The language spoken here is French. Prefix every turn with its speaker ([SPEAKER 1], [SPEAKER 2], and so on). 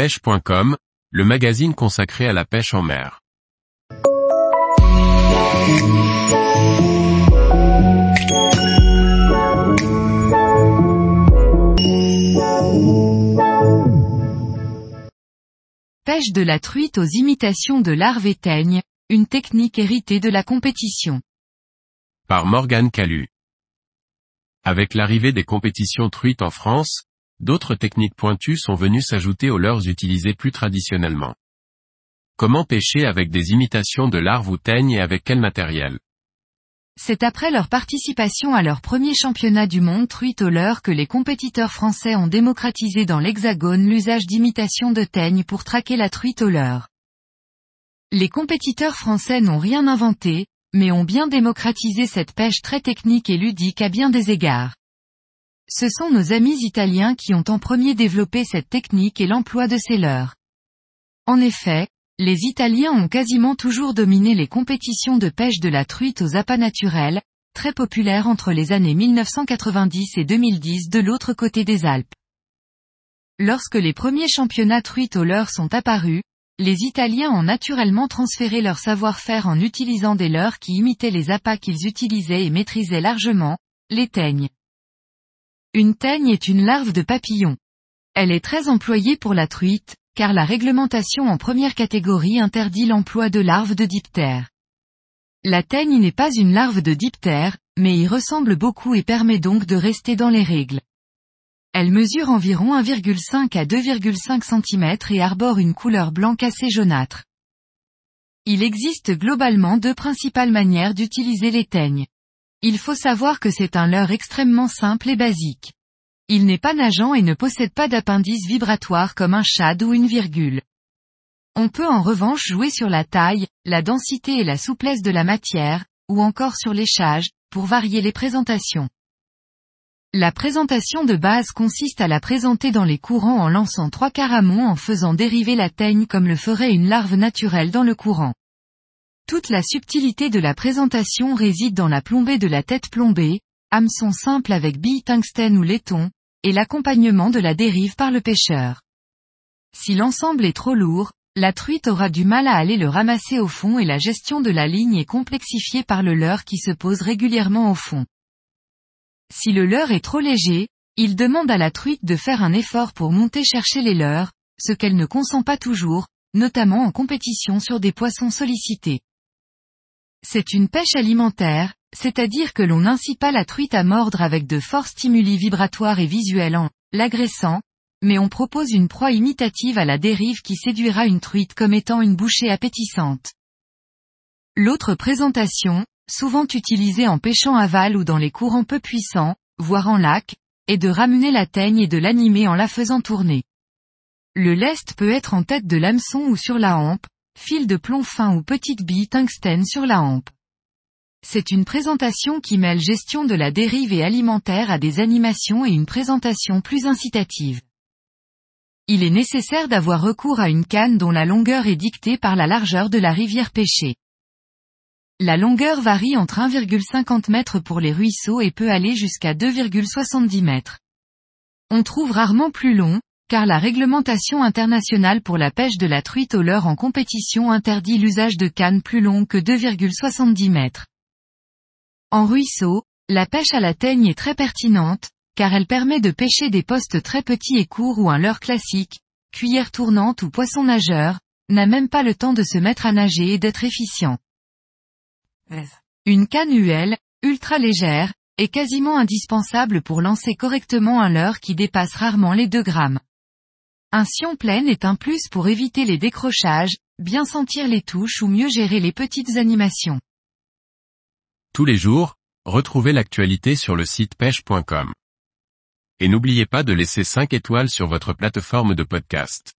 [SPEAKER 1] pêche.com, le magazine consacré à la pêche en mer.
[SPEAKER 2] Pêche de la truite aux imitations de larves et teignes, une technique héritée de la compétition.
[SPEAKER 1] Par Morgane Calu. Avec l'arrivée des compétitions truites en France, d'autres techniques pointues sont venues s'ajouter aux leurs utilisées plus traditionnellement. Comment pêcher avec des imitations de larves ou teignes et avec quel matériel?
[SPEAKER 2] C'est après leur participation à leur premier championnat du monde truite au leurre que les compétiteurs français ont démocratisé dans l'hexagone l'usage d'imitations de teignes pour traquer la truite au leurre. Les compétiteurs français n'ont rien inventé, mais ont bien démocratisé cette pêche très technique et ludique à bien des égards. Ce sont nos amis italiens qui ont en premier développé cette technique et l'emploi de ces leurres. En effet, les Italiens ont quasiment toujours dominé les compétitions de pêche de la truite aux appâts naturels, très populaires entre les années 1990 et 2010 de l'autre côté des Alpes. Lorsque les premiers championnats truite au leurre sont apparus, les Italiens ont naturellement transféré leur savoir-faire en utilisant des leurres qui imitaient les appâts qu'ils utilisaient et maîtrisaient largement, les teignes. Une teigne est une larve de papillon. Elle est très employée pour la truite, car la réglementation en première catégorie interdit l'emploi de larves de diptère. La teigne n'est pas une larve de diptère, mais y ressemble beaucoup et permet donc de rester dans les règles. Elle mesure environ 1,5 à 2,5 cm et arbore une couleur blanc assez jaunâtre. Il existe globalement deux principales manières d'utiliser les teignes. Il faut savoir que c'est un leurre extrêmement simple et basique. Il n'est pas nageant et ne possède pas d'appendice vibratoire comme un shad ou une virgule. On peut en revanche jouer sur la taille, la densité et la souplesse de la matière, ou encore sur l'échage, pour varier les présentations. La présentation de base consiste à la présenter dans les courants en lançant trois caramons en faisant dériver la teigne comme le ferait une larve naturelle dans le courant. Toute la subtilité de la présentation réside dans la plombée de la tête plombée, hameçon simple avec bille tungstène ou laiton, et l'accompagnement de la dérive par le pêcheur. Si l'ensemble est trop lourd, la truite aura du mal à aller le ramasser au fond et la gestion de la ligne est complexifiée par le leurre qui se pose régulièrement au fond. Si le leurre est trop léger, il demande à la truite de faire un effort pour monter chercher les leurres, ce qu'elle ne consent pas toujours, notamment en compétition sur des poissons sollicités. C'est une pêche alimentaire, c'est-à-dire que l'on n'incite pas la truite à mordre avec de forts stimuli vibratoires et visuels en l'agressant, mais on propose une proie imitative à la dérive qui séduira une truite comme étant une bouchée appétissante. L'autre présentation, souvent utilisé en pêchant aval ou dans les courants peu puissants, voire en lac, est de ramener la teigne et de l'animer en la faisant tourner. Le lest peut être en tête de l'hameçon ou sur la hampe, fil de plomb fin ou petite bille tungstène sur la hampe. C'est une présentation qui mêle gestion de la dérive et alimentaire à des animations et une présentation plus incitative. Il est nécessaire d'avoir recours à une canne dont la longueur est dictée par la largeur de la rivière pêchée. La longueur varie entre 1,50 m pour les ruisseaux et peut aller jusqu'à 2,70 m. On trouve rarement plus long, car la réglementation internationale pour la pêche de la truite au leurre en compétition interdit l'usage de cannes plus longues que 2,70 m. En ruisseau, la pêche à la teigne est très pertinente, car elle permet de pêcher des postes très petits et courts ou un leurre classique, cuillère tournante ou poisson nageur, n'a même pas le temps de se mettre à nager et d'être efficient. Une canne UL, ultra légère, est quasiment indispensable pour lancer correctement un leurre qui dépasse rarement les 2 grammes. Un sion plein est un plus pour éviter les décrochages, bien sentir les touches ou mieux gérer les petites animations.
[SPEAKER 1] Tous les jours, retrouvez l'actualité sur le site pêche.com. Et n'oubliez pas de laisser 5 étoiles sur votre plateforme de podcast.